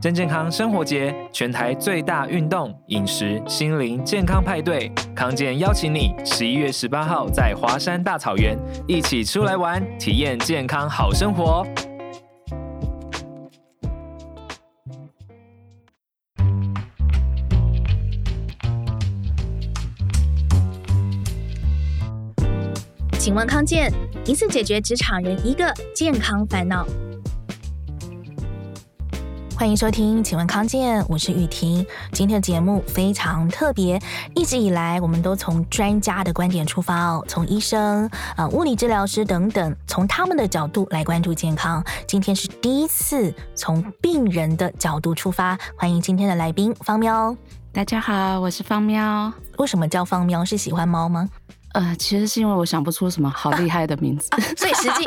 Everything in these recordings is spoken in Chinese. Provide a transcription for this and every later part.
真健康生活节，全台最大运动、饮食、心灵健康派对，康健邀请你十一月十八号在华山大草原一起出来玩，体验健康好生活。请问康健一次解决职场人一个健康烦恼。欢迎收听，请问康健，我是雨婷。今天的节目非常特别，一直以来我们都从专家的观点出发哦，从医生、啊物理治疗师等等，从他们的角度来关注健康。今天是第一次从病人的角度出发，欢迎今天的来宾方喵。大家好，我是方喵。为什么叫方喵？是喜欢猫吗？呃，其实是因为我想不出什么好厉害的名字，啊 啊、所以实际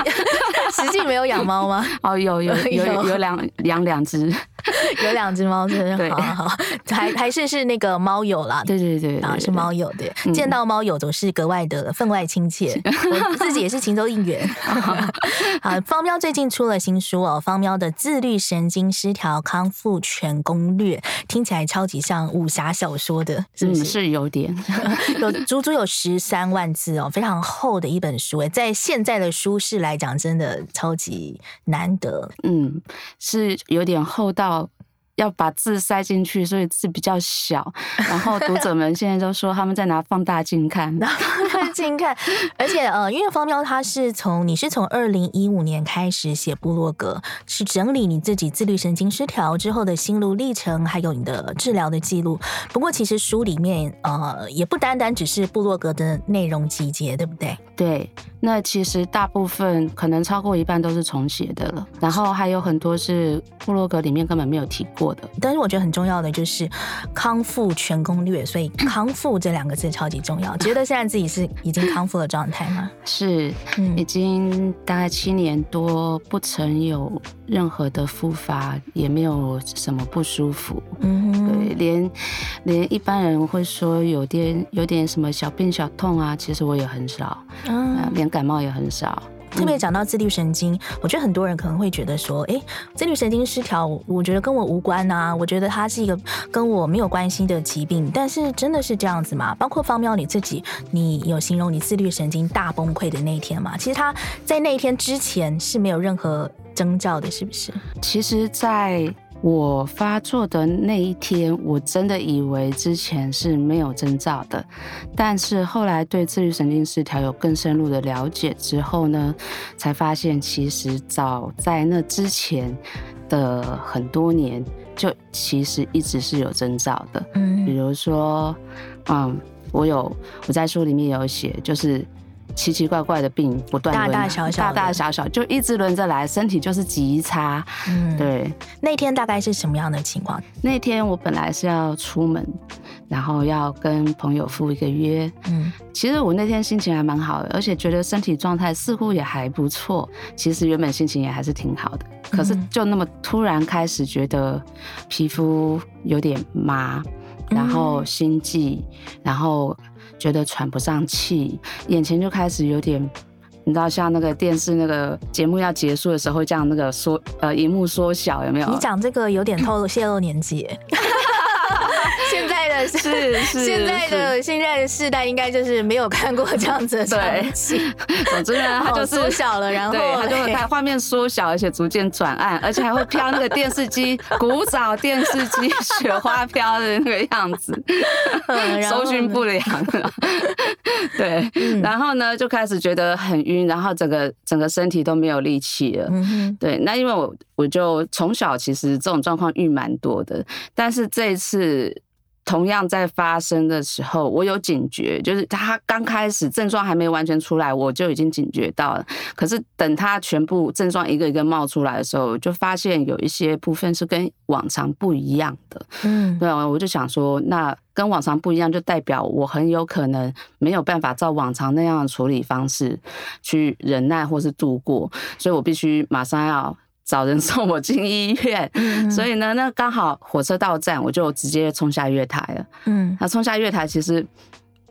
实际没有养猫吗？哦，有有有有。两养两只，有两只猫，真的好好，还还是是那个猫友啦，对对对，啊是猫友，对，见到猫友总是格外的分外亲切，我自己也是情州应援。啊，方喵最近出了新书哦，《方喵的自律神经失调康复全攻略》，听起来超级像武侠小说的，是不是？是有点，有足足有十三。万字哦，非常厚的一本书诶，在现在的书市来讲，真的超级难得。嗯，是有点厚到。要把字塞进去，所以字比较小。然后读者 们现在都说他们在拿放大镜看，拿放大镜看。而且呃，因为方喵他是从你是从二零一五年开始写部落格，是整理你自己自律神经失调之后的心路历程，还有你的治疗的记录。不过其实书里面呃也不单单只是部落格的内容集结，对不对？对。那其实大部分可能超过一半都是重写的了，然后还有很多是部落格里面根本没有提过的。但是我觉得很重要的就是康复全攻略，所以 康复这两个字超级重要。觉得现在自己是已经康复的状态吗？是，已经大概七年多，不曾有任何的复发，也没有什么不舒服。嗯哼，对，连连一般人会说有点有点什么小病小痛啊，其实我也很少。嗯，连。感冒也很少，特别讲到自律神经，我觉得很多人可能会觉得说，哎，自律神经失调，我觉得跟我无关啊，我觉得它是一个跟我没有关系的疾病。但是真的是这样子吗？包括方喵你自己，你有形容你自律神经大崩溃的那一天吗？其实他在那一天之前是没有任何征兆的，是不是？其实，在我发作的那一天，我真的以为之前是没有征兆的，但是后来对自律神经失调有更深入的了解之后呢，才发现其实早在那之前的很多年，就其实一直是有征兆的。嗯，比如说，嗯，我有我在书里面有写，就是。奇奇怪怪的病不断，大大小小，大大小小就一直轮着来，身体就是极差。嗯，对。那天大概是什么样的情况？那天我本来是要出门，然后要跟朋友赴一个约。嗯，其实我那天心情还蛮好的，而且觉得身体状态似乎也还不错。其实原本心情也还是挺好的，可是就那么突然开始觉得皮肤有点麻，然后心悸，然后。觉得喘不上气，眼前就开始有点，你知道，像那个电视那个节目要结束的时候，这样那个缩呃，荧幕缩小有没有？你讲这个有点透露泄露年纪。是是现在的现在的世代应该就是没有看过这样子的场景。总之呢，它就是缩小了，然后 它就会画面缩小，而且逐渐转暗，而且还会飘那个电视机 古早电视机雪花飘的那个样子，收讯不良。对，然后呢就开始觉得很晕，然后整个整个身体都没有力气了。对，那因为我我就从小其实这种状况遇蛮多的，但是这一次。同样在发生的时候，我有警觉，就是他刚开始症状还没完全出来，我就已经警觉到了。可是等他全部症状一个一个冒出来的时候，就发现有一些部分是跟往常不一样的。嗯，对，我就想说，那跟往常不一样，就代表我很有可能没有办法照往常那样的处理方式去忍耐或是度过，所以我必须马上要。找人送我进医院，嗯、所以呢，那刚好火车到站，我就直接冲下月台了。嗯，那冲下月台，其实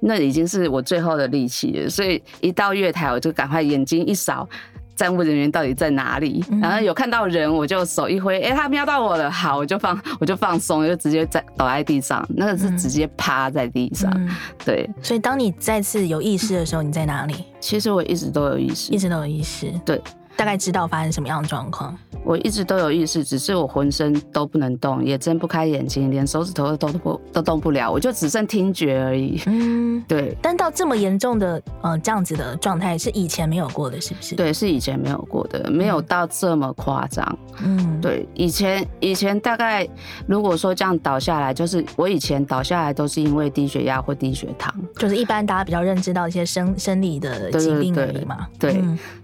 那已经是我最后的力气了。所以一到月台，我就赶快眼睛一扫，站务人员到底在哪里，然后有看到人我就手一挥，哎、欸，他瞄到我了，好，我就放 我就放松，就直接在倒在地上，那个是直接趴在地上，嗯、对。所以当你再次有意识的时候，你在哪里？其实我一直都有意识，一直都有意识，对。大概知道发生什么样的状况。我一直都有意识，只是我浑身都不能动，也睁不开眼睛，连手指头都动不都动不了，我就只剩听觉而已。嗯，对。但到这么严重的呃这样子的状态，是以前没有过的，是不是？对，是以前没有过的，没有到这么夸张。嗯，对，以前以前大概如果说这样倒下来，就是我以前倒下来都是因为低血压或低血糖，就是一般大家比较认知到一些生生理的疾病而已嘛。对。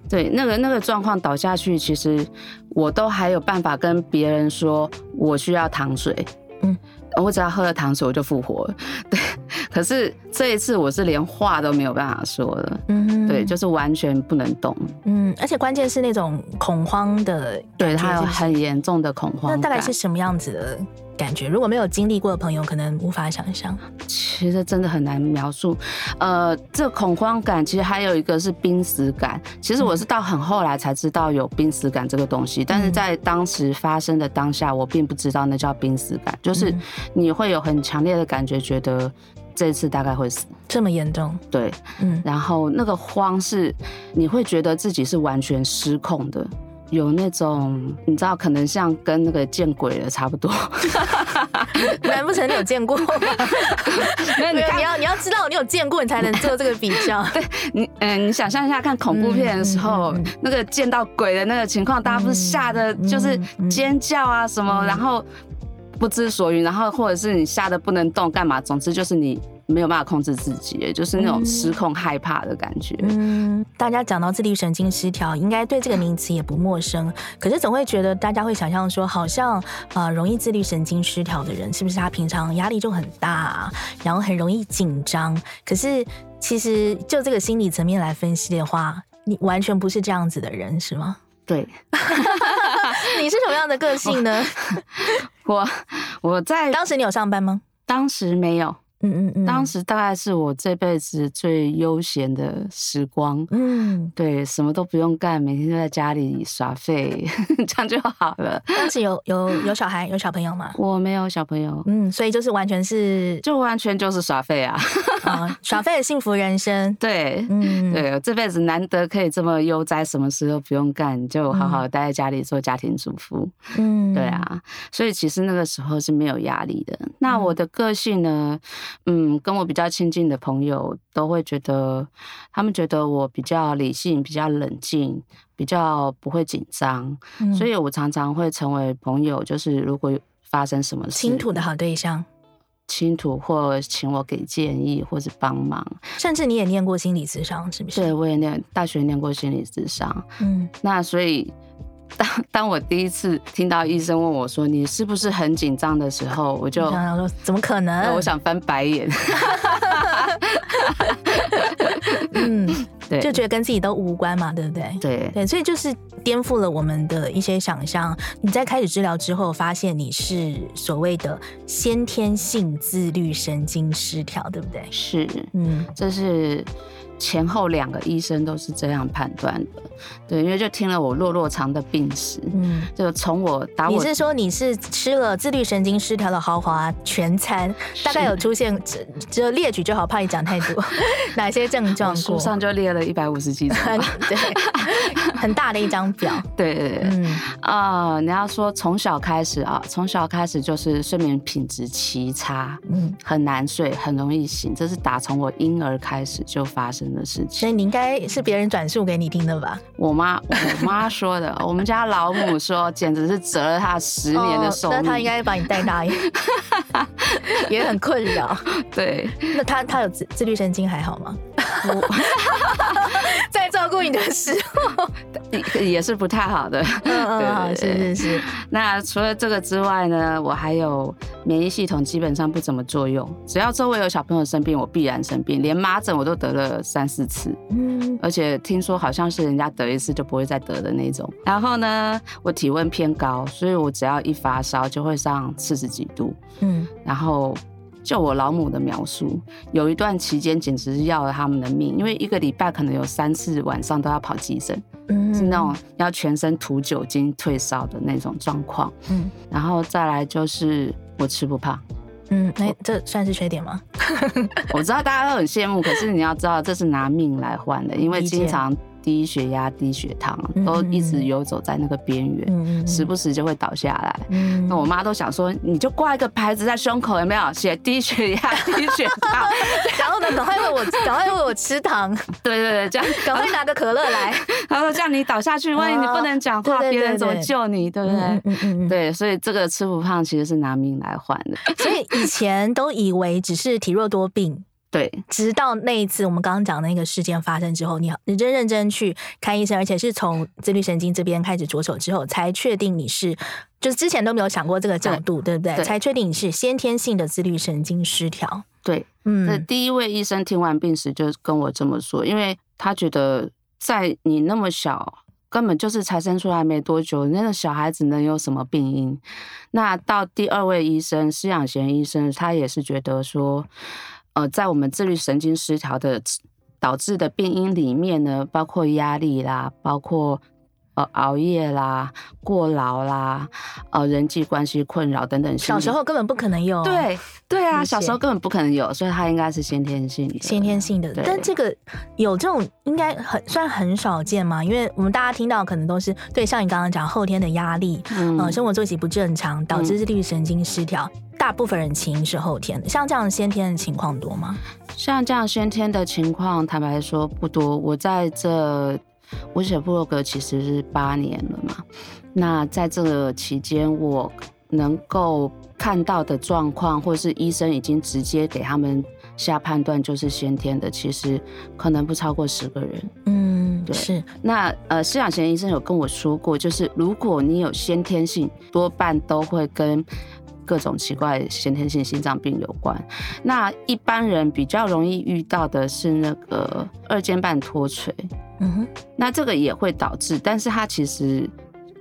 对，那个那个状况倒下去，其实我都还有办法跟别人说我需要糖水，嗯，我只要喝了糖水我就复活了。对，可是这一次我是连话都没有办法说了，嗯哼，对，就是完全不能动，嗯，而且关键是那种恐慌的，对，他有很严重的恐慌。那大概是什么样子的？感觉如果没有经历过的朋友，可能无法想象。其实真的很难描述。呃，这恐慌感其实还有一个是濒死感。其实我是到很后来才知道有濒死感这个东西，但是在当时发生的当下，我并不知道那叫濒死感。就是你会有很强烈的感觉，觉得这次大概会死。这么严重？对，嗯。然后那个慌是你会觉得自己是完全失控的。有那种你知道，可能像跟那个见鬼了差不多。难不成你有见过吗？没有，你你要你要知道你有见过，你才能做这个比较。对你，嗯、呃，你想象一下，看恐怖片的时候，嗯、那个见到鬼的那个情况，大家不是吓得就是尖叫啊什么，然后不知所云，然后或者是你吓得不能动干嘛？总之就是你。没有办法控制自己，就是那种失控、害怕的感觉。嗯，大家讲到自律神经失调，应该对这个名词也不陌生。可是总会觉得，大家会想象说，好像呃，容易自律神经失调的人，是不是他平常压力就很大，然后很容易紧张？可是其实就这个心理层面来分析的话，你完全不是这样子的人，是吗？对。你是什么样的个性呢？我我在当时你有上班吗？当时没有。嗯嗯嗯，当时大概是我这辈子最悠闲的时光。嗯，对，什么都不用干，每天就在家里耍废，这样就好了。当时有有有小孩有小朋友吗？我没有小朋友。嗯，所以就是完全是，就完全就是耍废啊！啊，耍废的幸福人生。对，嗯，对，这辈子难得可以这么悠哉，什么事都不用干，就好好待在家里做家庭主妇。嗯，对啊，所以其实那个时候是没有压力的。那我的个性呢？嗯，跟我比较亲近的朋友都会觉得，他们觉得我比较理性、比较冷静、比较不会紧张，嗯、所以我常常会成为朋友。就是如果发生什么事，倾吐的好对象，倾吐或请我给建议或者帮忙，甚至你也念过心理咨商，是不是？对，我也念大学念过心理咨商。嗯，那所以。当当我第一次听到医生问我说，你是不是很紧张的时候，我就想说怎么可能？我想翻白眼。就觉得跟自己都无关嘛，对不对？对对，所以就是颠覆了我们的一些想象。你在开始治疗之后，发现你是所谓的先天性自律神经失调，对不对？是，嗯，这是。前后两个医生都是这样判断的，对，因为就听了我落落长的病史，嗯，就从我打我，你是说你是吃了自律神经失调的豪华全餐，大概有出现，只就列举就好，怕你讲太多，哪些症状？书上就列了一百五十几种，对，很大的一张表，对对对，嗯。啊、呃，你要说从小开始啊，从小开始就是睡眠品质奇差，嗯，很难睡，很容易醒，这是打从我婴儿开始就发生的事情，所以你应该是别人转述给你听的吧？我妈，我妈说的。我们家老母说，简直是折了她十年的寿命。那她应该把你带大一点，也很困扰。对，那她她有自自律神经还好吗？在照顾你的时候，也是不太好的。嗯嗯，是是是。那除了这个之外呢，我还有免疫系统基本上不怎么作用。只要周围有小朋友生病，我必然生病，连麻疹我都得了三四次。嗯，而且听说好像是人家得一次就不会再得的那种。然后呢，我体温偏高，所以我只要一发烧就会上四十几度。嗯，然后。就我老母的描述，有一段期间简直是要了他们的命，因为一个礼拜可能有三次晚上都要跑急诊，嗯，是那种要全身涂酒精退烧的那种状况。嗯，然后再来就是我吃不胖。嗯，那这算是缺点吗？我知道大家都很羡慕，可是你要知道这是拿命来换的，因为经常。低血压、低血糖，都一直游走在那个边缘，嗯，时不时就会倒下来。那我妈都想说，你就挂一个牌子在胸口，有没有写低血压、低血糖？然后呢，赶快喂我，赶快喂我吃糖。对对对，这样赶快拿个可乐来。然后这样你倒下去，万一你不能讲话，别人怎么救你？对不对？嗯嗯嗯。对，所以这个吃不胖其实是拿命来换的。所以以前都以为只是体弱多病。对，直到那一次我们刚刚讲的那个事件发生之后，你认真认真去看医生，而且是从自律神经这边开始着手之后，才确定你是，就是之前都没有想过这个角度，对，对不对？对，才确定你是先天性的自律神经失调。对，嗯，那第一位医生听完病史就跟我这么说，因为他觉得在你那么小，根本就是才生出来没多久，那个小孩子能有什么病因？那到第二位医生施养贤医生，他也是觉得说。呃，在我们自律神经失调的导致的病因里面呢，包括压力啦，包括呃熬夜啦、过劳啦、呃人际关系困扰等等。小时候根本不可能有。对对啊，小时候根本不可能有，所以它应该是先天性的。先天性的，但这个有这种应该很算很少见嘛，因为我们大家听到可能都是对，像你刚刚讲后天的压力，嗯、呃，生活作息不正常导致自律神经失调。嗯大部分人起因是后天的，像这样先天的情况多吗？像这样先天的情况，坦白说不多。我在这我写部落格其实是八年了嘛，那在这个期间，我能够看到的状况，或是医生已经直接给他们下判断就是先天的，其实可能不超过十个人。嗯，对。是。那呃，施养贤医生有跟我说过，就是如果你有先天性，多半都会跟。各种奇怪先天性心脏病有关，那一般人比较容易遇到的是那个二尖瓣脱垂，嗯哼，那这个也会导致，但是它其实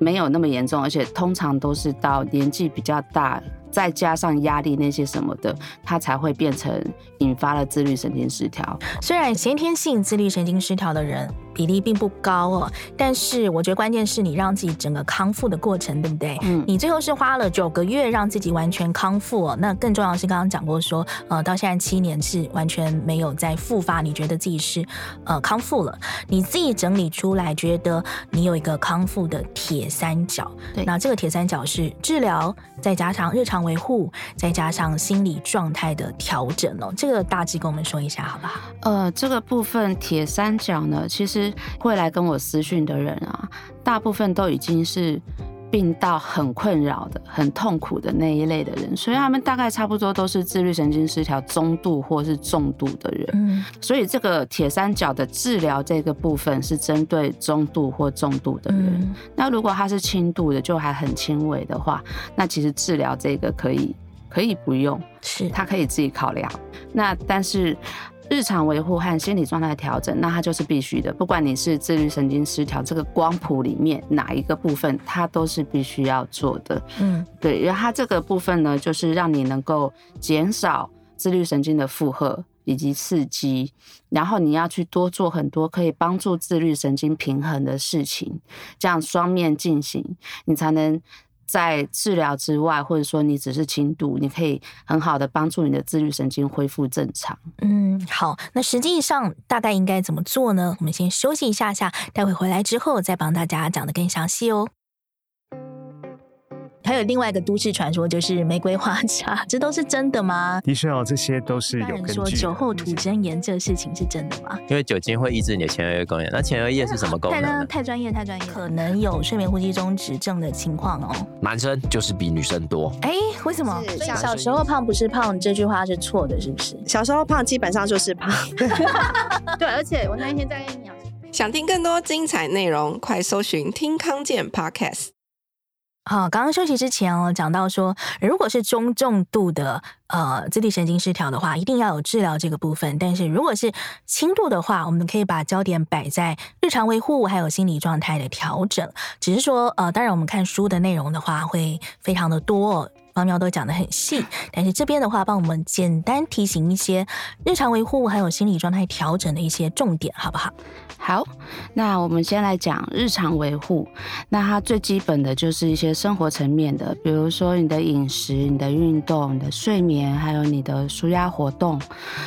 没有那么严重，而且通常都是到年纪比较大。再加上压力那些什么的，它才会变成引发了自律神经失调。虽然先天性自律神经失调的人比例并不高哦，但是我觉得关键是你让自己整个康复的过程，对不对？嗯。你最后是花了九个月让自己完全康复哦。那更重要的是刚刚讲过说，呃，到现在七年是完全没有再复发，你觉得自己是呃康复了？你自己整理出来，觉得你有一个康复的铁三角。对。那这个铁三角是治疗，再加上日常。维护，再加上心理状态的调整哦，这个大致跟我们说一下好不好？呃，这个部分铁三角呢，其实会来跟我私讯的人啊，大部分都已经是。病到很困扰的、很痛苦的那一类的人，所以他们大概差不多都是自律神经失调中度或是重度的人。嗯，所以这个铁三角的治疗这个部分是针对中度或重度的人。嗯，那如果他是轻度的，就还很轻微的话，那其实治疗这个可以可以不用，是他可以自己考量。那但是。日常维护和心理状态调整，那它就是必须的。不管你是自律神经失调这个光谱里面哪一个部分，它都是必须要做的。嗯，对，因为它这个部分呢，就是让你能够减少自律神经的负荷以及刺激，然后你要去多做很多可以帮助自律神经平衡的事情，这样双面进行，你才能。在治疗之外，或者说你只是轻度，你可以很好的帮助你的自律神经恢复正常。嗯，好，那实际上大概应该怎么做呢？我们先休息一下下，待会回来之后再帮大家讲的更详细哦。还有另外一个都市传说，就是玫瑰花茶，这都是真的吗？的确哦，这些都是有根据。说酒后吐真言，这个事情是真的吗？因为酒精会抑制你的前额叶功能。那前额叶是什么功能？太太专业，太专业，可能有睡眠呼吸中止症的情况哦。男生就是比女生多。哎，为什么？小时候胖不是胖，这句话是错的，是不是？小时候胖基本上就是胖。对，而且我那一天在。想听更多精彩内容，快搜寻听康健 Podcast。好，刚刚休息之前哦，讲到说，如果是中重度的呃自律神经失调的话，一定要有治疗这个部分。但是如果是轻度的话，我们可以把焦点摆在日常维护还有心理状态的调整。只是说，呃，当然我们看书的内容的话，会非常的多。方喵都讲得很细，但是这边的话，帮我们简单提醒一些日常维护还有心理状态调整的一些重点，好不好？好，那我们先来讲日常维护。那它最基本的就是一些生活层面的，比如说你的饮食、你的运动、你的睡眠，还有你的舒压活动。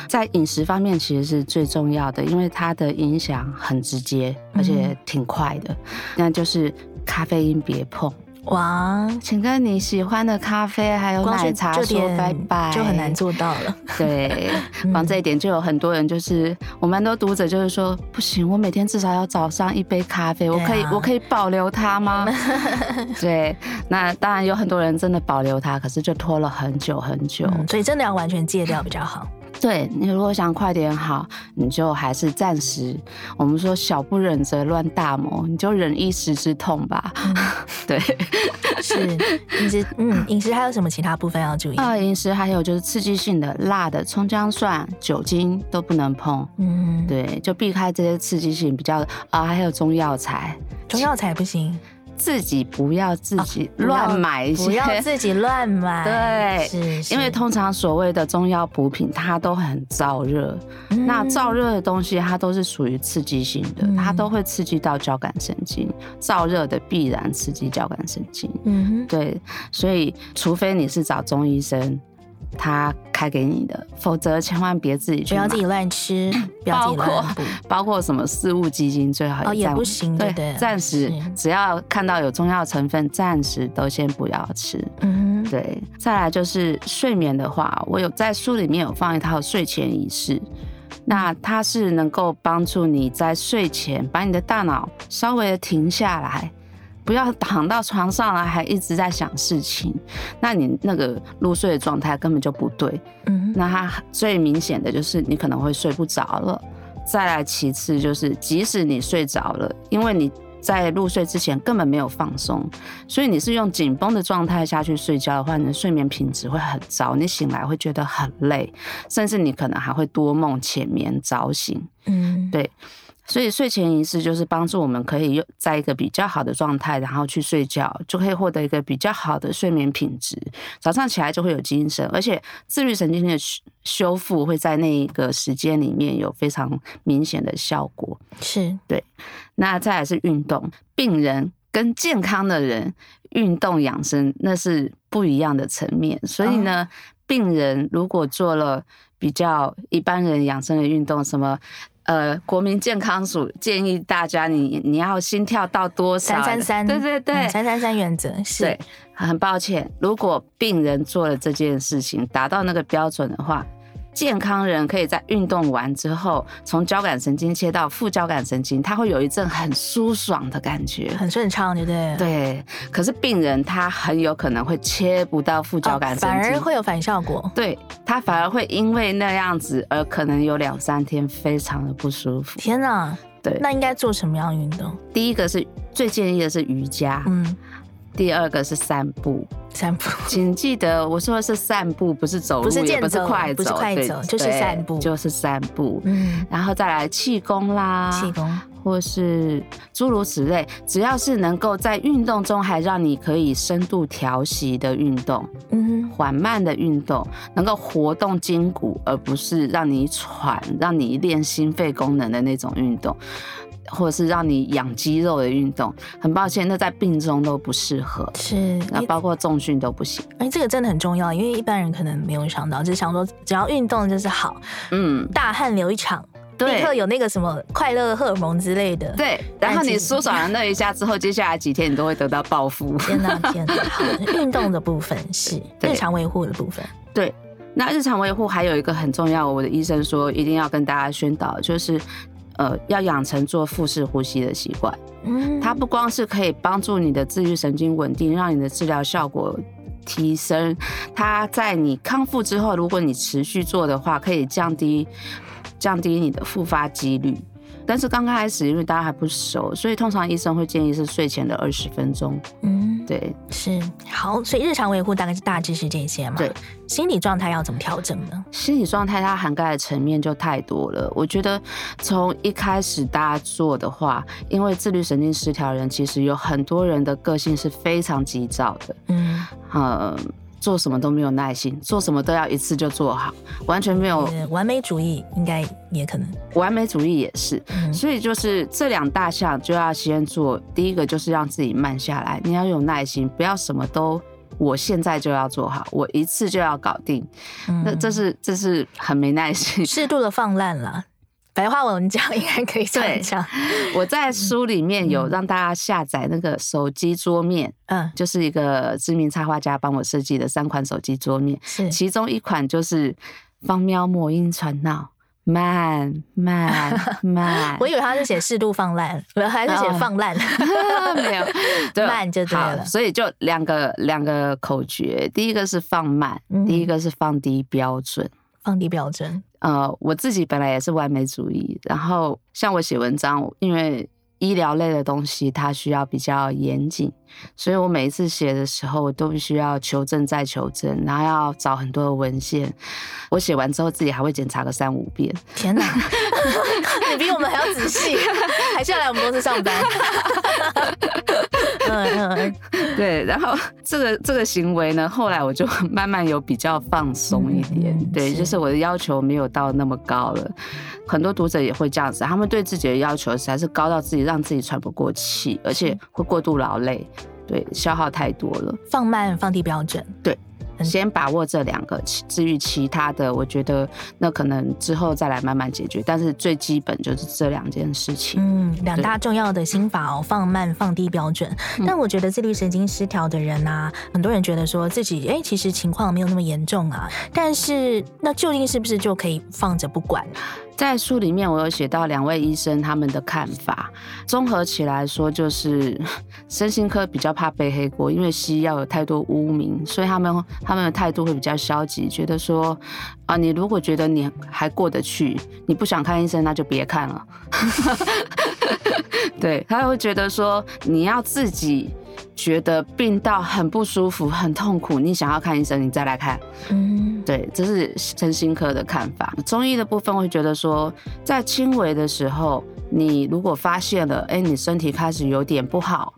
在饮食方面，其实是最重要的，因为它的影响很直接，而且挺快的。嗯、那就是咖啡因别碰。哇，请跟你喜欢的咖啡还有奶茶说拜拜，就很难做到了。对，光这一点就有很多人，就是我们很多读者就是说，不行，我每天至少要早上一杯咖啡，我可以，我可以保留它吗？对，那当然有很多人真的保留它，可是就拖了很久很久，嗯，所以真的要完全戒掉比较好。对，你如果想快点好，你就还是暂时。我们说小不忍则乱大谋，你就忍一时之痛吧。嗯、对，是饮食，嗯，饮食还有什么其他部分要注意？啊，饮食还有就是刺激性的、辣的、葱姜蒜、酒精都不能碰。嗯，对，就避开这些刺激性比较啊，还有中药材，中药材不行。自己不要自己乱买一些，不要自己乱买。对，是，是，因为通常所谓的中药补品，它都很燥热。嗯、那燥热的东西，它都是属于刺激性的，嗯、它都会刺激到交感神经。燥热的必然刺激交感神经。嗯哼，对，所以除非你是找中医生。他开给你的，否则千万别自己去买，不要自己乱吃，不要自己乱，包括 包括什么事物基金最好也不行，对对，暂时只要看到有中药成分，暂时都先不要吃。嗯，对。再来就是睡眠的话，我有在书里面有放一套睡前仪式，那它是能够帮助你在睡前把你的大脑稍微的停下来。不要躺到床上了，还一直在想事情，那你那个入睡的状态根本就不对。嗯，那它最明显的就是你可能会睡不着了。再来，其次就是即使你睡着了，因为你在入睡之前根本没有放松，所以你是用紧绷的状态下去睡觉的话，你的睡眠品质会很糟，你醒来会觉得很累，甚至你可能还会多梦、浅眠、早醒。嗯，对。所以睡前仪式就是帮助我们可以用在一个比较好的状态，然后去睡觉，就可以获得一个比较好的睡眠品质。早上起来就会有精神，而且自律神经的修复会在那一个时间里面有非常明显的效果。是对。那再来是运动，病人跟健康的人运动养生那是不一样的层面。所以呢，病人如果做了比较一般人养生的运动，什么？呃，国民健康署建议大家你，你你要心跳到多少？三三三，对对对，三三三原则是。对，很抱歉，如果病人做了这件事情，达到那个标准的话。健康人可以在运动完之后，从交感神经切到副交感神经，他会有一阵很舒爽的感觉，很顺畅，对不对？对。可是病人他很有可能会切不到副交感神经，哦，反而会有反效果。对，他反而会因为那样子而可能有两三天非常的不舒服。天哪！对，那应该做什么样运动？第一个是最建议的是瑜伽。嗯。第二个是散步，散步，请记得我说的是散步，不是走路，不是快走，不是快走，就是散步，就是散步。嗯，然后再来气功啦，气功，或是诸如此类，只要是能够在运动中还让你可以深度调息的运动，嗯，缓慢的运动，能够活动筋骨，而不是让你喘、让你练心肺功能的那种运动。或者是让你养肌肉的运动，很抱歉，那在病中都不适合。是，那包括重训都不行。哎，这个真的很重要，因为一般人可能没有想到，就是想说只要运动就是好，嗯，大汗流一场，对，立刻有那个什么快乐荷尔蒙之类的。对，然后你舒爽了那一下之后，接下来几天你都会得到报复。天哪，天哪！好，运动的部分是日常维护的部分。对，那日常维护还有一个很重要，我的医生说一定要跟大家宣导，就是。呃，要养成做腹式呼吸的习惯。嗯，它不光是可以帮助你的自律神经稳定，让你的治疗效果提升。它在你康复之后，如果你持续做的话，可以降低降低你的复发几率。但是刚开始，因为大家还不熟，所以通常医生会建议是睡前的二十分钟。嗯，对，是好。所以日常维护大概是大致是这些嘛？对，心理状态要怎么调整呢？心理状态它涵盖的层面就太多了。我觉得从一开始大家做的话，因为自律神经失调人其实有很多人的个性是非常急躁的。嗯，呃，做什么都没有耐心，做什么都要一次就做好，完全没有完美主义，应该也可能完美主义也是。嗯、所以就是这两大项就要先做。第一个就是让自己慢下来，你要有耐心，不要什么都我现在就要做好，我一次就要搞定。嗯、那这是这是很没耐心，适度的放烂了。白话文讲应该可以这样讲。我在书里面有让大家下载那个手机桌面，嗯，就是一个知名插画家帮我设计的三款手机桌面，是其中一款就是芳喵魔音传脑，慢慢 慢。我以为他是写适度放烂，还是写放烂？没有，对，慢就对了。所以就两个两个口诀，第一个是放慢，第一个是放低标准。放低标准。呃，我自己本来也是完美主义，然后像我写文章，因为医疗类的东西它需要比较严谨，所以我每一次写的时候，我都必须要求证再求证，然后要找很多的文献。我写完之后，自己还会检查个三五遍。天哪，你比我们还要仔细，还是要来我们公司上班？嗯嗯，对，然后这个这个行为呢，后来我就慢慢有比较放松一点，嗯、对，是就是我的要求没有到那么高了。很多读者也会这样子，他们对自己的要求实在是高到自己让自己喘不过气，而且会过度劳累，对，消耗太多了。放慢，放低标准，对。先把握这两个，至于其他的，我觉得那可能之后再来慢慢解决。但是最基本就是这两件事情。嗯，两大重要的心法哦，放慢、放低标准。嗯、但我觉得自律神经失调的人啊，很多人觉得说自己哎，其实情况没有那么严重啊。但是那究竟是不是就可以放着不管？在书里面，我有写到两位医生他们的看法，综合起来说，就是 身心科比较怕背黑锅，因为西医要有太多污名，所以他们他们的态度会比较消极，觉得说啊，你如果觉得你还过得去，你不想看医生，那就别看了。对，他会觉得说你要自己。觉得病到很不舒服、很痛苦，你想要看医生，你再来看。嗯，对，这是身心科的看法。中医的部分会觉得说，在轻微的时候，你如果发现了，哎，你身体开始有点不好。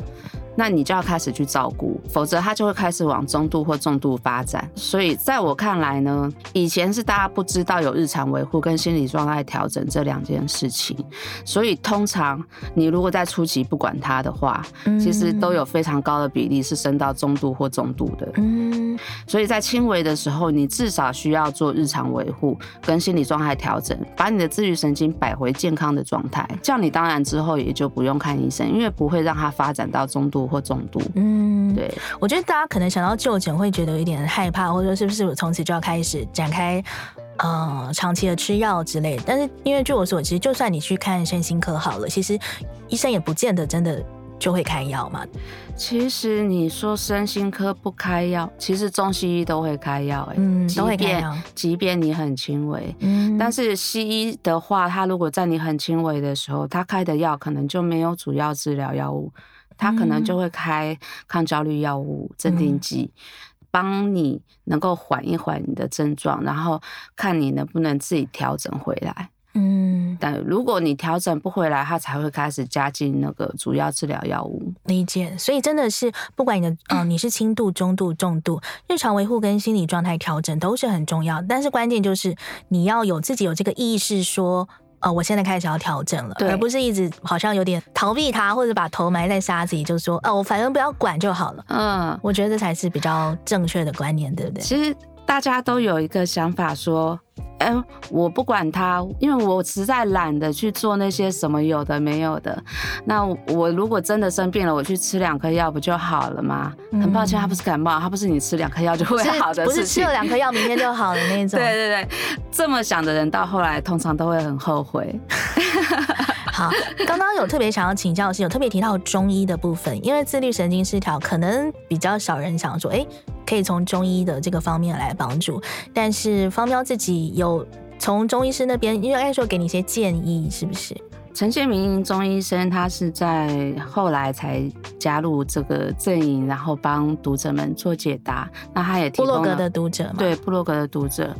那你就要开始去照顾，否则它就会开始往中度或重度发展。所以在我看来呢，以前是大家不知道有日常维护跟心理状态调整这两件事情，所以通常你如果在初期不管它的话，其实都有非常高的比例是升到中度或重度的。嗯，所以在轻微的时候，你至少需要做日常维护跟心理状态调整，把你的自律神经摆回健康的状态，这样你当然之后也就不用看医生，因为不会让它发展到中度。或中毒，嗯，对，我觉得大家可能想到就诊会觉得有点害怕，或者说是不是我从此就要开始展开呃长期的吃药之类的。但是因为据我所知，就算你去看身心科好了，其实医生也不见得真的就会开药嘛。其实你说身心科不开药，其实中西医都会开药，哎，嗯，都会开药，即便你很轻微，嗯，但是西医的话，他如果在你很轻微的时候，他开的药可能就没有主要治疗药物。他可能就会开抗焦虑药物、镇定剂，帮你能够缓一缓你的症状，然后看你能不能自己调整回来。嗯，但如果你调整不回来，他才会开始加进那个主要治疗药物。理解，所以真的是不管你的嗯、呃，你是轻度、中度、重度，日常维护跟心理状态调整都是很重要。但是关键就是你要有自己有这个意识说。哦，我现在开始要调整了，而不是一直好像有点逃避他，或者把头埋在沙子里，就说哦，我反正不要管就好了。嗯，我觉得这才是比较正确的观念，对不对？其实大家都有一个想法说。哎，我不管他，因为我实在懒得去做那些什么有的没有的。那我如果真的生病了，我去吃两颗药不就好了吗？嗯、很抱歉，他不是感冒，他不是你吃两颗药就会好的事情，不是吃了两颗药明天就好了那种。对对对，这么想的人到后来通常都会很后悔。好，刚刚有特别想要请教的是，有特别提到中医的部分，因为自律神经失调可能比较少人想说，哎。可以从中医的这个方面来帮助，但是方喵自己有从中医师那边，因为按说给你一些建议，是不是？陈建明中医生，他是在后来才加入这个阵营，然后帮读者们做解答。那他也提供了部落格的读者，对布洛格的读者，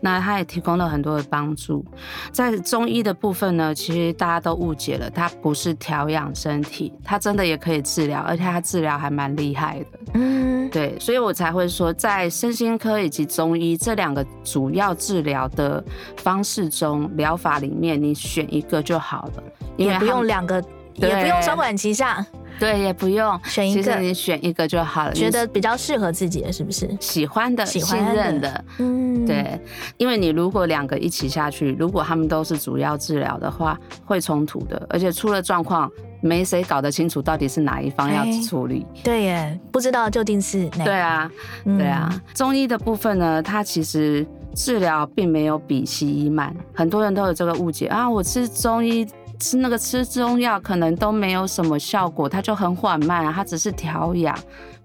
那他也提供了很多的帮助。在中医的部分呢，其实大家都误解了，他不是调养身体，他真的也可以治疗，而且他治疗还蛮厉害的。嗯。嗯，对，所以我才会说，在身心科以及中医这两个主要治疗的方式中，疗法里面你选一个就好了，也不用两个，也不用双管齐下。对，也不用选一个，其实你选一个就好了。觉得比较适合自己的是不是？喜欢的、喜欢信任的，嗯，对。因为你如果两个一起下去，如果他们都是主要治疗的话，会冲突的，而且出了状况，没谁搞得清楚到底是哪一方要处理。对耶，不知道究竟是哪。对啊，对啊。嗯、中医的部分呢，它其实治疗并没有比西医慢，很多人都有这个误解啊，我吃中医。吃那个吃中药可能都没有什么效果，它就很缓慢啊，它只是调养，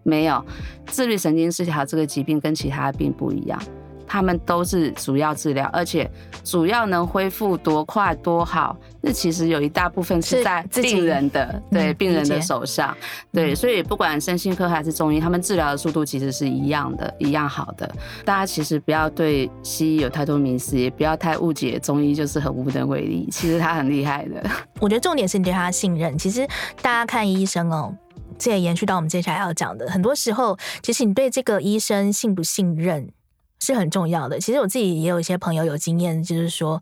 没有自律神经失调这个疾病跟其他病不一样。他们都是主要治疗，而且主要能恢复多快多好，那其实有一大部分是在病人的对病人的手上。对，所以不管身心科还是中医，他们治疗的速度其实是一样的，一样好的。大家其实不要对西医有太多迷思，也不要太误解中医就是很无能为力，其实他很厉害的。我觉得重点是你对他信任。其实大家看医生哦，这也延续到我们接下来要讲的，很多时候其实你对这个医生信不信任，是很重要的。其实我自己也有一些朋友有经验，就是说，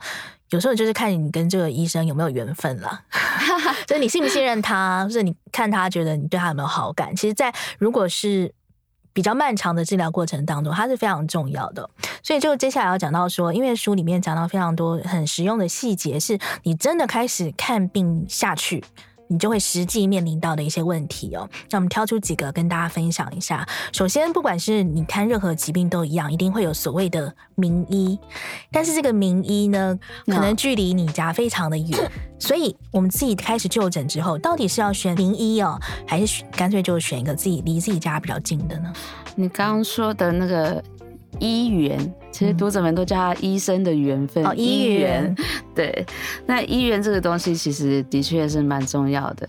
有时候就是看你跟这个医生有没有缘分了，所以你信不信任他，或者你看他觉得你对他有没有好感。其实，在如果是比较漫长的治疗过程当中，它是非常重要的。所以，就接下来要讲到说，因为书里面讲到非常多很实用的细节，是你真的开始看病下去。你就会实际面临到的一些问题哦。那我们挑出几个跟大家分享一下。首先，不管是你看任何疾病都一样，一定会有所谓的名医，但是这个名医呢，可能距离你家非常的远，所以我们自己开始就诊之后，到底是要选名医哦，还是干脆就选一个自己离自己家比较近的呢？你刚刚说的那个。医缘，其实读者们都叫他医生的缘分。哦，医缘，对。那医缘这个东西，其实的确是蛮重要的。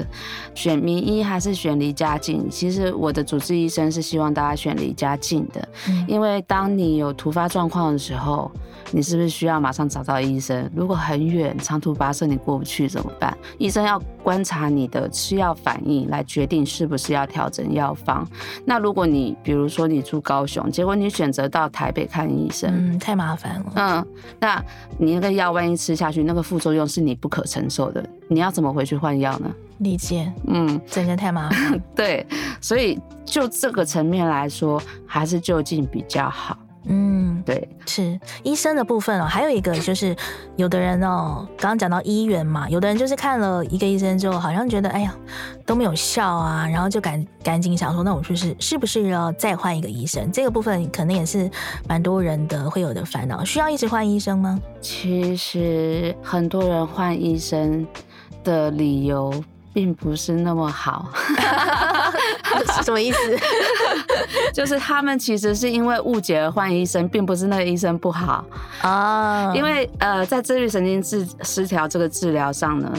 选名医还是选离家近？其实我的主治医生是希望大家选离家近的，嗯、因为当你有突发状况的时候，你是不是需要马上找到医生？如果很远，长途跋涉你过不去怎么办？医生要观察你的吃药反应来决定是不是要调整药方。那如果你比如说你住高雄，结果你选择到台北看医生，嗯，太麻烦了。嗯，那你那个药万一吃下去，那个副作用是你不可承受的，你要怎么回去换药呢？理解。嗯，真的太麻烦。对，所以就这个层面来说，还是就近比较好。嗯，对，是医生的部分哦。还有一个就是，有的人哦，刚刚讲到医院嘛，有的人就是看了一个医生之后，好像觉得哎呀都没有效啊，然后就赶赶紧想说，那我就是是不是要再换一个医生？这个部分可能也是蛮多人的会有的烦恼。需要一直换医生吗？其实很多人换医生的理由。并不是那么好，什么意思？就是他们其实是因为误解而换医生，并不是那个医生不好啊。Oh. 因为呃，在自律神经治失调这个治疗上呢，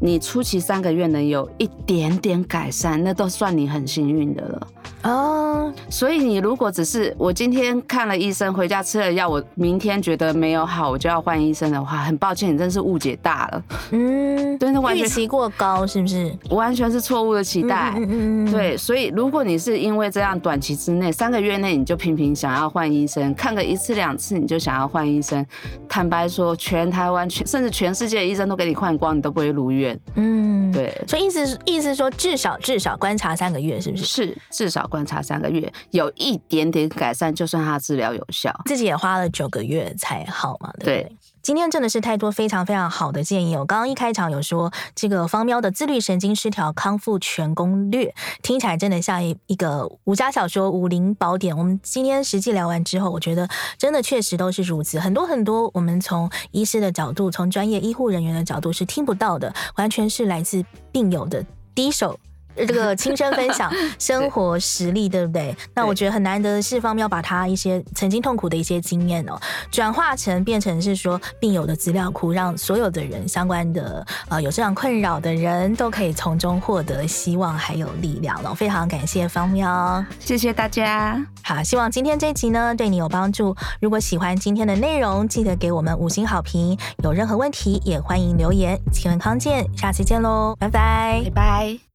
你初期三个月能有一点点改善，那都算你很幸运的了。哦，oh, 所以你如果只是我今天看了医生，回家吃了药，我明天觉得没有好，我就要换医生的话，很抱歉，你真是误解大了。嗯，对，那完全预期过高，是不是？完全是错误的期待。嗯嗯嗯。对，所以如果你是因为这样短期之内三个月内你就频频想要换医生，看个一次两次你就想要换医生，坦白说，全台湾全甚至全世界的医生都给你换光，你都不会如愿。嗯，对。所以意思意思说至少至少观察三个月，是不是？是，至少。观察三个月，有一点点改善，就算他治疗有效。自己也花了九个月才好嘛，对不对？对。今天真的是太多非常非常好的建议。我刚刚一开场有说这个方喵的自律神经失调康复全攻略，听起来真的像一一个武侠小说武林宝典。我们今天实际聊完之后，我觉得真的确实都是如此。很多很多，我们从医师的角度，从专业医护人员的角度是听不到的，完全是来自病友的第一手。这个亲身分享 生活实例，对不对？那我觉得很难得的是，方喵把他一些曾经痛苦的一些经验哦，转化成变成是说病友的资料库，让所有的人相关的呃有这样困扰的人都可以从中获得希望还有力量了。非常感谢方喵，谢谢大家。好，希望今天这集呢对你有帮助。如果喜欢今天的内容，记得给我们五星好评。有任何问题也欢迎留言。请问康健，下期见喽，拜拜，拜拜。